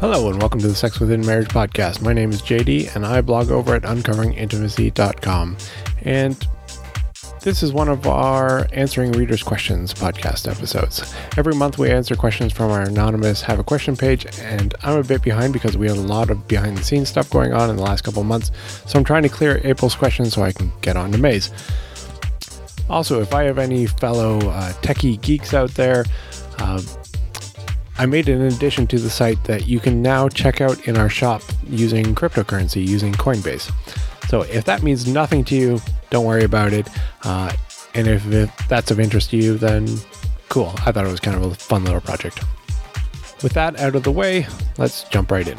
Hello, and welcome to the Sex Within Marriage podcast. My name is JD, and I blog over at uncoveringintimacy.com. And this is one of our Answering Readers' Questions podcast episodes. Every month, we answer questions from our anonymous Have a Question page, and I'm a bit behind because we had a lot of behind the scenes stuff going on in the last couple months. So I'm trying to clear April's questions so I can get on to May's. Also, if I have any fellow uh, techie geeks out there, uh, I made an addition to the site that you can now check out in our shop using cryptocurrency, using Coinbase. So if that means nothing to you, don't worry about it. Uh, and if, if that's of interest to you, then cool. I thought it was kind of a fun little project. With that out of the way, let's jump right in.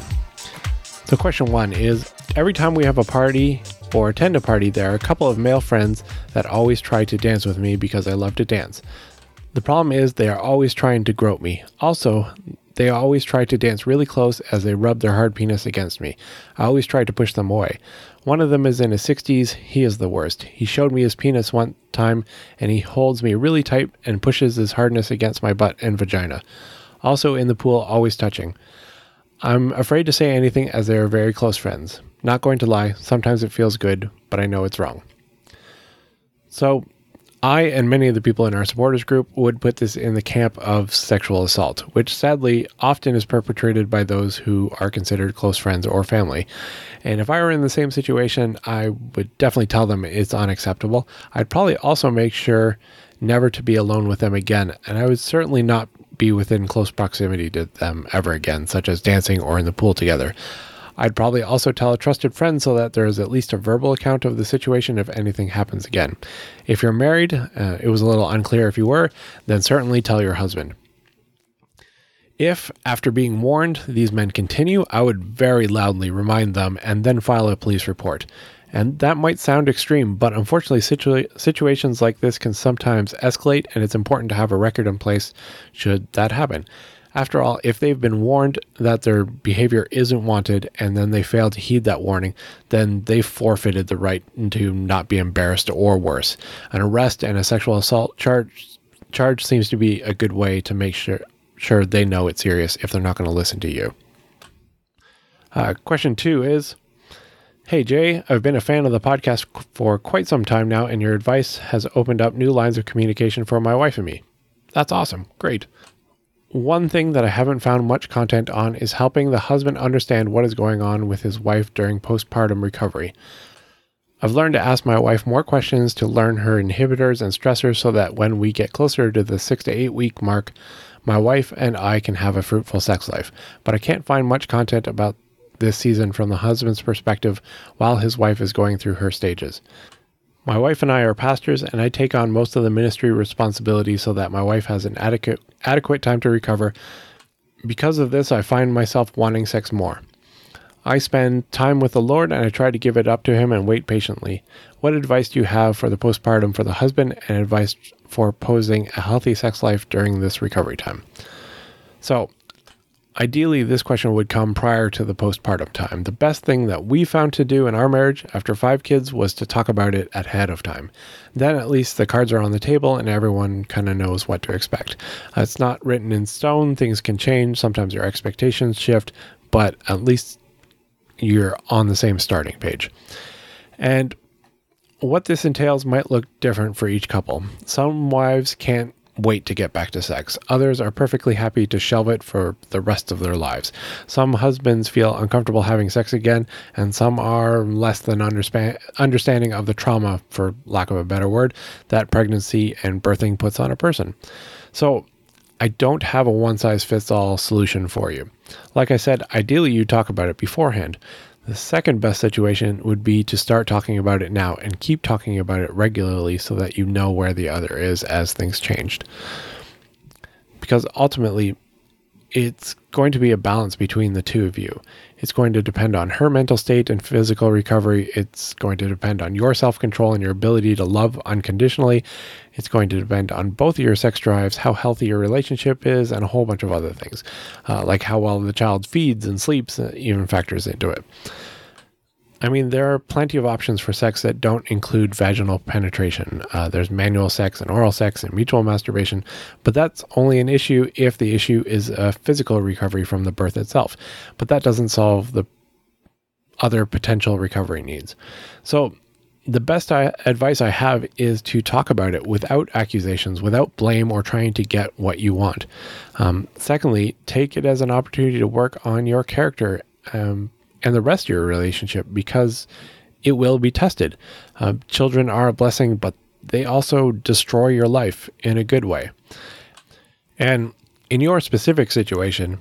So, question one is Every time we have a party or attend a party, there are a couple of male friends that always try to dance with me because I love to dance. The problem is they are always trying to grope me. Also, they always try to dance really close as they rub their hard penis against me. I always try to push them away. One of them is in his 60s. He is the worst. He showed me his penis one time and he holds me really tight and pushes his hardness against my butt and vagina. Also in the pool, always touching. I'm afraid to say anything as they are very close friends. Not going to lie, sometimes it feels good, but I know it's wrong. So, I and many of the people in our supporters group would put this in the camp of sexual assault, which sadly often is perpetrated by those who are considered close friends or family. And if I were in the same situation, I would definitely tell them it's unacceptable. I'd probably also make sure never to be alone with them again, and I would certainly not be within close proximity to them ever again, such as dancing or in the pool together. I'd probably also tell a trusted friend so that there is at least a verbal account of the situation if anything happens again. If you're married, uh, it was a little unclear if you were, then certainly tell your husband. If, after being warned, these men continue, I would very loudly remind them and then file a police report. And that might sound extreme, but unfortunately, situa- situations like this can sometimes escalate, and it's important to have a record in place should that happen. After all, if they've been warned that their behavior isn't wanted and then they fail to heed that warning, then they've forfeited the right to not be embarrassed or worse. An arrest and a sexual assault charge charge seems to be a good way to make sure sure they know it's serious if they're not going to listen to you. Uh, question two is Hey Jay, I've been a fan of the podcast for quite some time now, and your advice has opened up new lines of communication for my wife and me. That's awesome. Great. One thing that I haven't found much content on is helping the husband understand what is going on with his wife during postpartum recovery. I've learned to ask my wife more questions to learn her inhibitors and stressors so that when we get closer to the six to eight week mark, my wife and I can have a fruitful sex life. But I can't find much content about this season from the husband's perspective while his wife is going through her stages. My wife and I are pastors, and I take on most of the ministry responsibility so that my wife has an adequate adequate time to recover. Because of this, I find myself wanting sex more. I spend time with the Lord and I try to give it up to Him and wait patiently. What advice do you have for the postpartum for the husband and advice for posing a healthy sex life during this recovery time? So, Ideally, this question would come prior to the postpartum time. The best thing that we found to do in our marriage after five kids was to talk about it ahead of time. Then at least the cards are on the table and everyone kind of knows what to expect. Uh, it's not written in stone, things can change, sometimes your expectations shift, but at least you're on the same starting page. And what this entails might look different for each couple. Some wives can't wait to get back to sex. Others are perfectly happy to shelve it for the rest of their lives. Some husbands feel uncomfortable having sex again, and some are less than understand- understanding of the trauma, for lack of a better word, that pregnancy and birthing puts on a person. So, I don't have a one size fits all solution for you. Like I said, ideally you talk about it beforehand. The second best situation would be to start talking about it now and keep talking about it regularly so that you know where the other is as things changed. Because ultimately, it's going to be a balance between the two of you. It's going to depend on her mental state and physical recovery. It's going to depend on your self control and your ability to love unconditionally. It's going to depend on both of your sex drives, how healthy your relationship is, and a whole bunch of other things, uh, like how well the child feeds and sleeps, uh, even factors into it. I mean, there are plenty of options for sex that don't include vaginal penetration. Uh, there's manual sex and oral sex and mutual masturbation, but that's only an issue if the issue is a physical recovery from the birth itself. But that doesn't solve the other potential recovery needs. So, the best I, advice I have is to talk about it without accusations, without blame, or trying to get what you want. Um, secondly, take it as an opportunity to work on your character um, and the rest of your relationship because it will be tested. Uh, children are a blessing, but they also destroy your life in a good way. And in your specific situation,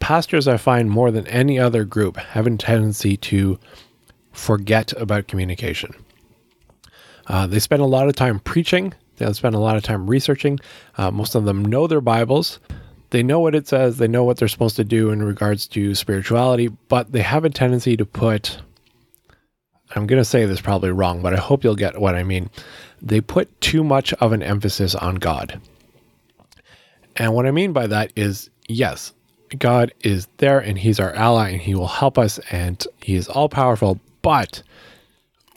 pastors, I find more than any other group, have a tendency to forget about communication. Uh, they spend a lot of time preaching, they spend a lot of time researching. Uh, most of them know their Bibles. They know what it says, they know what they're supposed to do in regards to spirituality, but they have a tendency to put, I'm going to say this probably wrong, but I hope you'll get what I mean. They put too much of an emphasis on God. And what I mean by that is yes, God is there and He's our ally and He will help us and He is all powerful, but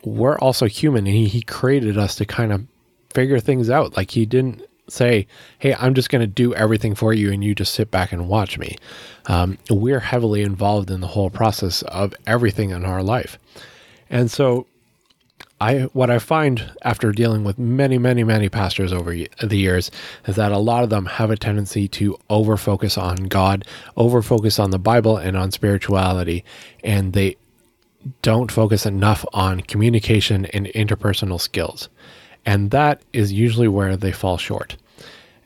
we're also human and he, he created us to kind of figure things out. Like he didn't say, Hey, I'm just going to do everything for you and you just sit back and watch me. Um, we're heavily involved in the whole process of everything in our life. And so I what I find after dealing with many, many, many pastors over the years is that a lot of them have a tendency to over focus on God, over focus on the Bible and on spirituality, and they don't focus enough on communication and interpersonal skills. And that is usually where they fall short.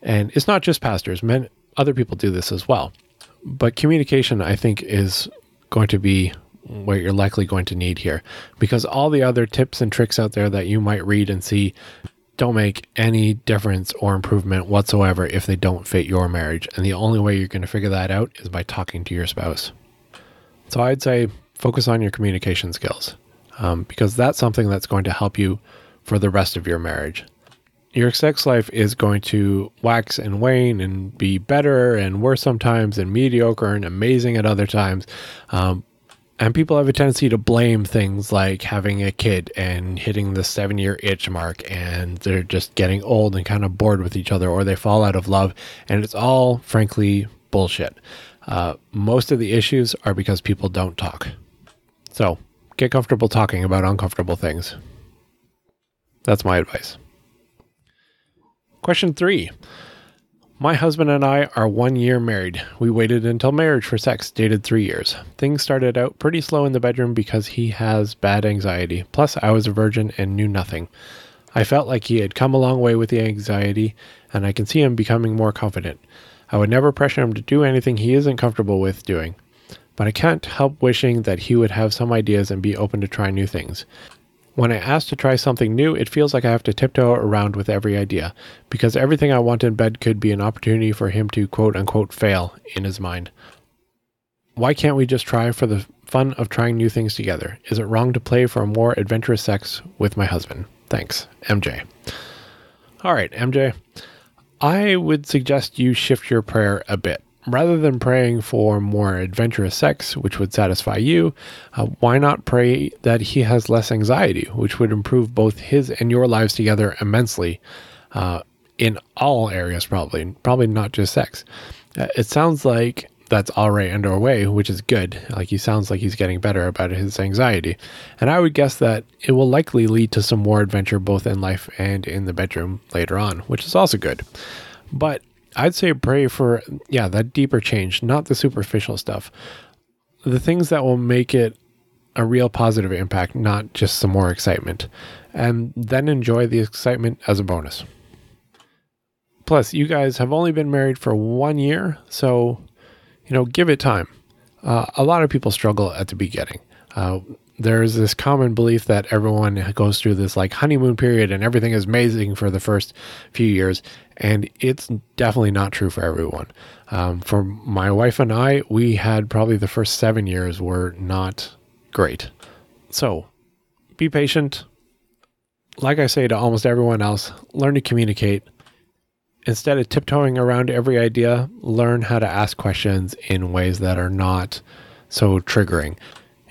And it's not just pastors, men other people do this as well. But communication I think is going to be what you're likely going to need here because all the other tips and tricks out there that you might read and see don't make any difference or improvement whatsoever if they don't fit your marriage. And the only way you're going to figure that out is by talking to your spouse. So I'd say focus on your communication skills um, because that's something that's going to help you for the rest of your marriage. Your sex life is going to wax and wane and be better and worse sometimes and mediocre and amazing at other times. Um, and people have a tendency to blame things like having a kid and hitting the seven year itch mark, and they're just getting old and kind of bored with each other, or they fall out of love. And it's all, frankly, bullshit. Uh, most of the issues are because people don't talk. So get comfortable talking about uncomfortable things. That's my advice. Question three. My husband and I are one year married. We waited until marriage for sex, dated three years. Things started out pretty slow in the bedroom because he has bad anxiety. Plus, I was a virgin and knew nothing. I felt like he had come a long way with the anxiety, and I can see him becoming more confident. I would never pressure him to do anything he isn't comfortable with doing but I can't help wishing that he would have some ideas and be open to try new things. When I ask to try something new, it feels like I have to tiptoe around with every idea, because everything I want in bed could be an opportunity for him to quote unquote fail in his mind. Why can't we just try for the fun of trying new things together? Is it wrong to play for a more adventurous sex with my husband? Thanks, MJ. All right, MJ. I would suggest you shift your prayer a bit rather than praying for more adventurous sex, which would satisfy you, uh, why not pray that he has less anxiety, which would improve both his and your lives together immensely uh, in all areas, probably, probably not just sex. Uh, it sounds like that's already underway, which is good. Like he sounds like he's getting better about his anxiety. And I would guess that it will likely lead to some more adventure both in life and in the bedroom later on, which is also good. But I'd say pray for, yeah, that deeper change, not the superficial stuff. The things that will make it a real positive impact, not just some more excitement. And then enjoy the excitement as a bonus. Plus, you guys have only been married for one year, so, you know, give it time. Uh, a lot of people struggle at the beginning. Uh, there's this common belief that everyone goes through this like honeymoon period and everything is amazing for the first few years. And it's definitely not true for everyone. Um, for my wife and I, we had probably the first seven years were not great. So be patient. Like I say to almost everyone else, learn to communicate. Instead of tiptoeing around every idea, learn how to ask questions in ways that are not so triggering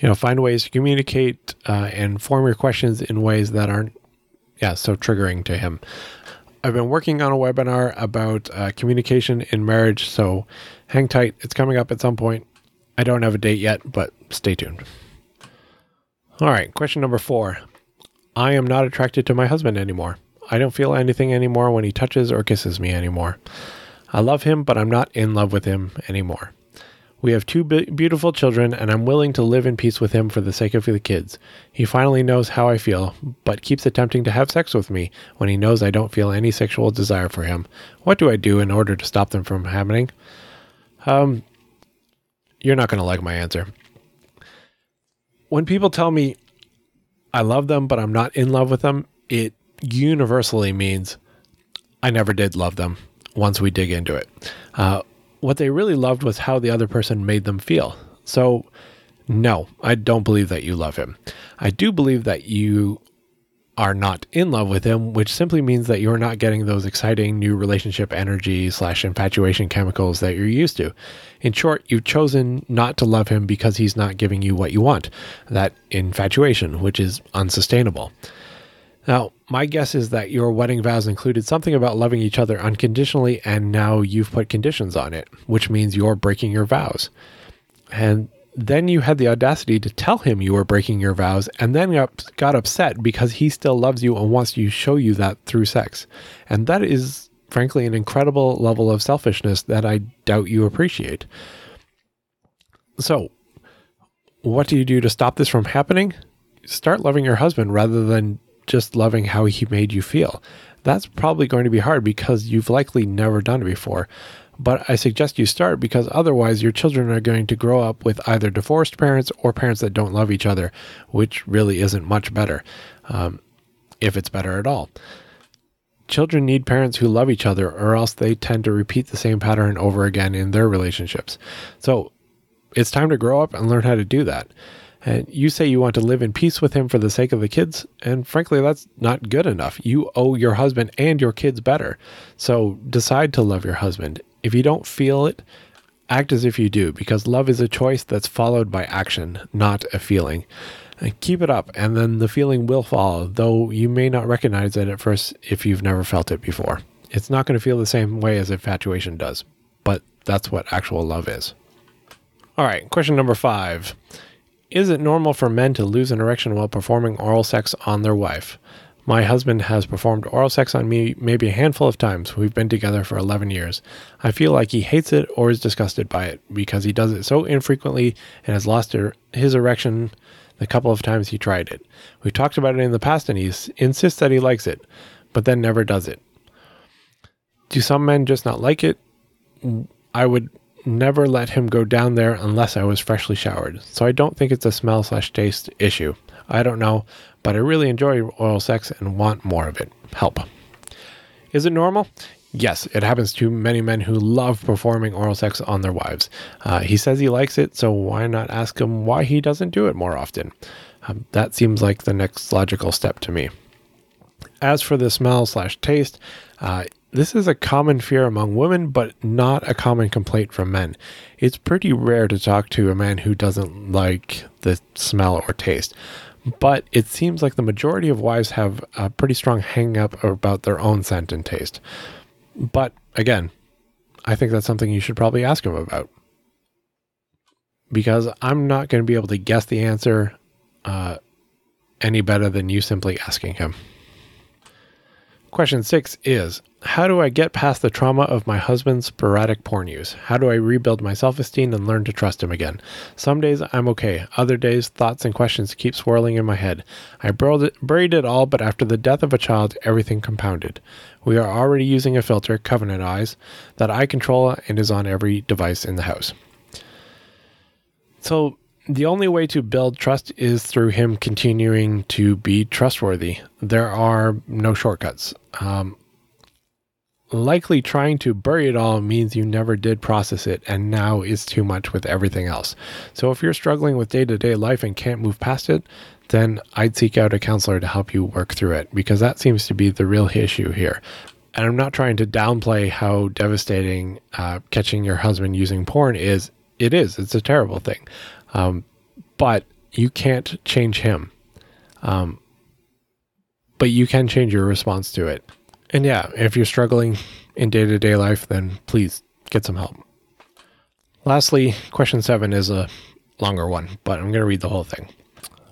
You know, find ways to communicate uh, and form your questions in ways that aren't, yeah, so triggering to him. I've been working on a webinar about uh, communication in marriage, so hang tight. It's coming up at some point. I don't have a date yet, but stay tuned. All right, question number four. I am not attracted to my husband anymore. I don't feel anything anymore when he touches or kisses me anymore. I love him, but I'm not in love with him anymore. We have two be- beautiful children, and I'm willing to live in peace with him for the sake of the kids. He finally knows how I feel, but keeps attempting to have sex with me when he knows I don't feel any sexual desire for him. What do I do in order to stop them from happening? Um, you're not going to like my answer. When people tell me I love them, but I'm not in love with them, it universally means I never did love them once we dig into it. Uh, what they really loved was how the other person made them feel. So, no, I don't believe that you love him. I do believe that you are not in love with him, which simply means that you're not getting those exciting new relationship energy slash infatuation chemicals that you're used to. In short, you've chosen not to love him because he's not giving you what you want that infatuation, which is unsustainable. Now, my guess is that your wedding vows included something about loving each other unconditionally, and now you've put conditions on it, which means you're breaking your vows. And then you had the audacity to tell him you were breaking your vows, and then got upset because he still loves you and wants to show you that through sex. And that is, frankly, an incredible level of selfishness that I doubt you appreciate. So, what do you do to stop this from happening? Start loving your husband rather than just loving how he made you feel. That's probably going to be hard because you've likely never done it before. But I suggest you start because otherwise your children are going to grow up with either divorced parents or parents that don't love each other, which really isn't much better, um, if it's better at all. Children need parents who love each other, or else they tend to repeat the same pattern over again in their relationships. So it's time to grow up and learn how to do that. And you say you want to live in peace with him for the sake of the kids. And frankly, that's not good enough. You owe your husband and your kids better. So decide to love your husband. If you don't feel it, act as if you do, because love is a choice that's followed by action, not a feeling. And keep it up, and then the feeling will follow, though you may not recognize it at first if you've never felt it before. It's not going to feel the same way as infatuation does, but that's what actual love is. All right, question number five. Is it normal for men to lose an erection while performing oral sex on their wife? My husband has performed oral sex on me maybe a handful of times. We've been together for 11 years. I feel like he hates it or is disgusted by it because he does it so infrequently and has lost er, his erection the couple of times he tried it. We've talked about it in the past and he insists that he likes it, but then never does it. Do some men just not like it? I would never let him go down there unless I was freshly showered. So I don't think it's a smell slash taste issue. I don't know, but I really enjoy oral sex and want more of it. Help. Is it normal? Yes, it happens to many men who love performing oral sex on their wives. Uh, he says he likes it, so why not ask him why he doesn't do it more often? Um, that seems like the next logical step to me. As for the smell slash taste, uh, this is a common fear among women, but not a common complaint from men. It's pretty rare to talk to a man who doesn't like the smell or taste. But it seems like the majority of wives have a pretty strong hang up about their own scent and taste. But again, I think that's something you should probably ask him about. Because I'm not going to be able to guess the answer uh, any better than you simply asking him. Question six is How do I get past the trauma of my husband's sporadic porn use? How do I rebuild my self esteem and learn to trust him again? Some days I'm okay. Other days, thoughts and questions keep swirling in my head. I buried it all, but after the death of a child, everything compounded. We are already using a filter, Covenant Eyes, that I control and is on every device in the house. So, the only way to build trust is through him continuing to be trustworthy. There are no shortcuts. Um, likely trying to bury it all means you never did process it and now is too much with everything else. So if you're struggling with day to day life and can't move past it, then I'd seek out a counselor to help you work through it because that seems to be the real issue here. And I'm not trying to downplay how devastating uh, catching your husband using porn is. It is, it's a terrible thing. Um, but you can't change him. Um, but you can change your response to it. And yeah, if you're struggling in day to day life, then please get some help. Lastly, question seven is a longer one, but I'm going to read the whole thing.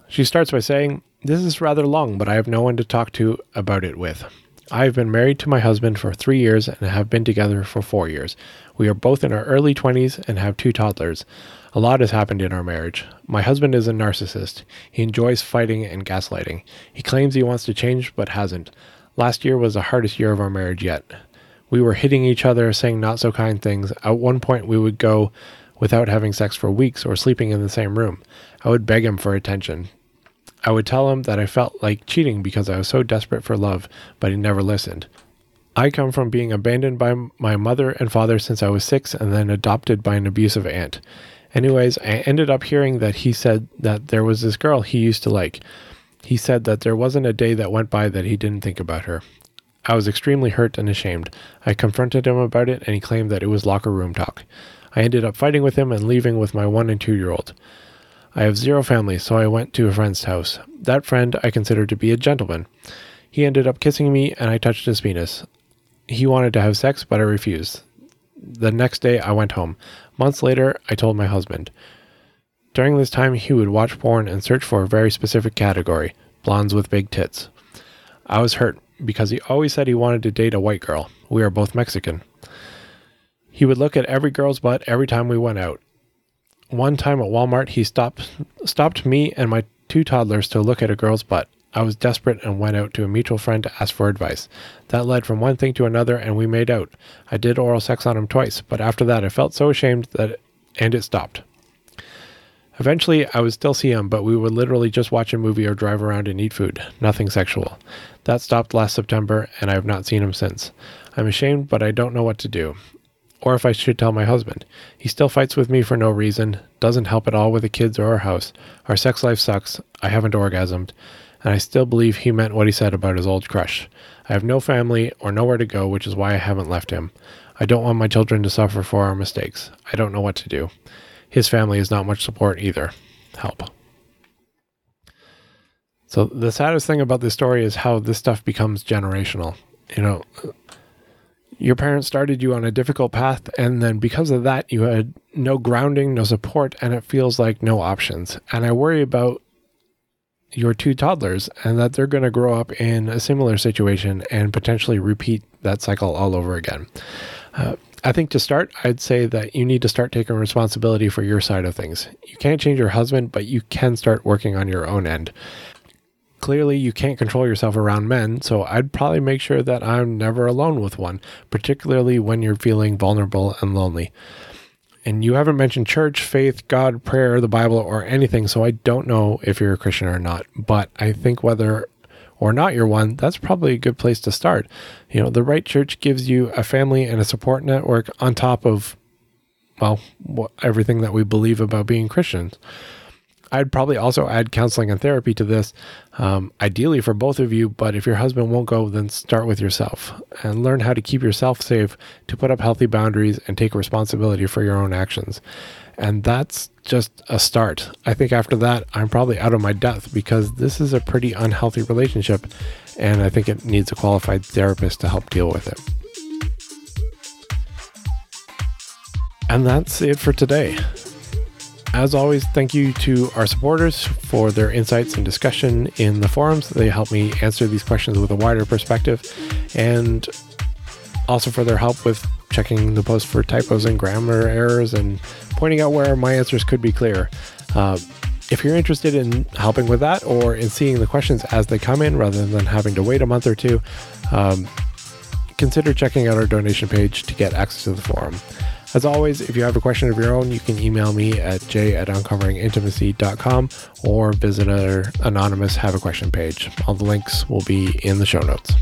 She starts by saying, This is rather long, but I have no one to talk to about it with. I have been married to my husband for three years and have been together for four years. We are both in our early 20s and have two toddlers. A lot has happened in our marriage. My husband is a narcissist. He enjoys fighting and gaslighting. He claims he wants to change but hasn't. Last year was the hardest year of our marriage yet. We were hitting each other, saying not so kind things. At one point, we would go without having sex for weeks or sleeping in the same room. I would beg him for attention. I would tell him that I felt like cheating because I was so desperate for love, but he never listened. I come from being abandoned by my mother and father since I was six and then adopted by an abusive aunt. Anyways, I ended up hearing that he said that there was this girl he used to like. He said that there wasn't a day that went by that he didn't think about her. I was extremely hurt and ashamed. I confronted him about it and he claimed that it was locker room talk. I ended up fighting with him and leaving with my one and two year old. I have zero family, so I went to a friend's house. That friend I considered to be a gentleman. He ended up kissing me and I touched his penis. He wanted to have sex, but I refused. The next day I went home. Months later, I told my husband. During this time, he would watch porn and search for a very specific category blondes with big tits. I was hurt because he always said he wanted to date a white girl. We are both Mexican. He would look at every girl's butt every time we went out. One time at Walmart, he stopped stopped me and my two toddlers to look at a girl's butt. I was desperate and went out to a mutual friend to ask for advice. That led from one thing to another and we made out. I did oral sex on him twice, but after that I felt so ashamed that and it stopped. Eventually, I would still see him, but we would literally just watch a movie or drive around and eat food. Nothing sexual. That stopped last September, and I have not seen him since. I'm ashamed, but I don't know what to do. Or if I should tell my husband. He still fights with me for no reason, doesn't help at all with the kids or our house. Our sex life sucks. I haven't orgasmed. And I still believe he meant what he said about his old crush. I have no family or nowhere to go, which is why I haven't left him. I don't want my children to suffer for our mistakes. I don't know what to do. His family is not much support either. Help. So the saddest thing about this story is how this stuff becomes generational. You know, your parents started you on a difficult path, and then because of that, you had no grounding, no support, and it feels like no options. And I worry about your two toddlers and that they're going to grow up in a similar situation and potentially repeat that cycle all over again. Uh, I think to start, I'd say that you need to start taking responsibility for your side of things. You can't change your husband, but you can start working on your own end. Clearly, you can't control yourself around men, so I'd probably make sure that I'm never alone with one, particularly when you're feeling vulnerable and lonely. And you haven't mentioned church, faith, God, prayer, the Bible, or anything, so I don't know if you're a Christian or not. But I think whether or not you're one, that's probably a good place to start. You know, the right church gives you a family and a support network on top of, well, everything that we believe about being Christians. I'd probably also add counseling and therapy to this, um, ideally for both of you. But if your husband won't go, then start with yourself and learn how to keep yourself safe, to put up healthy boundaries, and take responsibility for your own actions. And that's just a start. I think after that, I'm probably out of my depth because this is a pretty unhealthy relationship. And I think it needs a qualified therapist to help deal with it. And that's it for today. As always, thank you to our supporters for their insights and discussion in the forums. They help me answer these questions with a wider perspective and also for their help with checking the post for typos and grammar errors and pointing out where my answers could be clear. Uh, if you're interested in helping with that or in seeing the questions as they come in rather than having to wait a month or two, um, consider checking out our donation page to get access to the forum. As always, if you have a question of your own, you can email me at j at uncoveringintimacy.com or visit our anonymous have a question page. All the links will be in the show notes.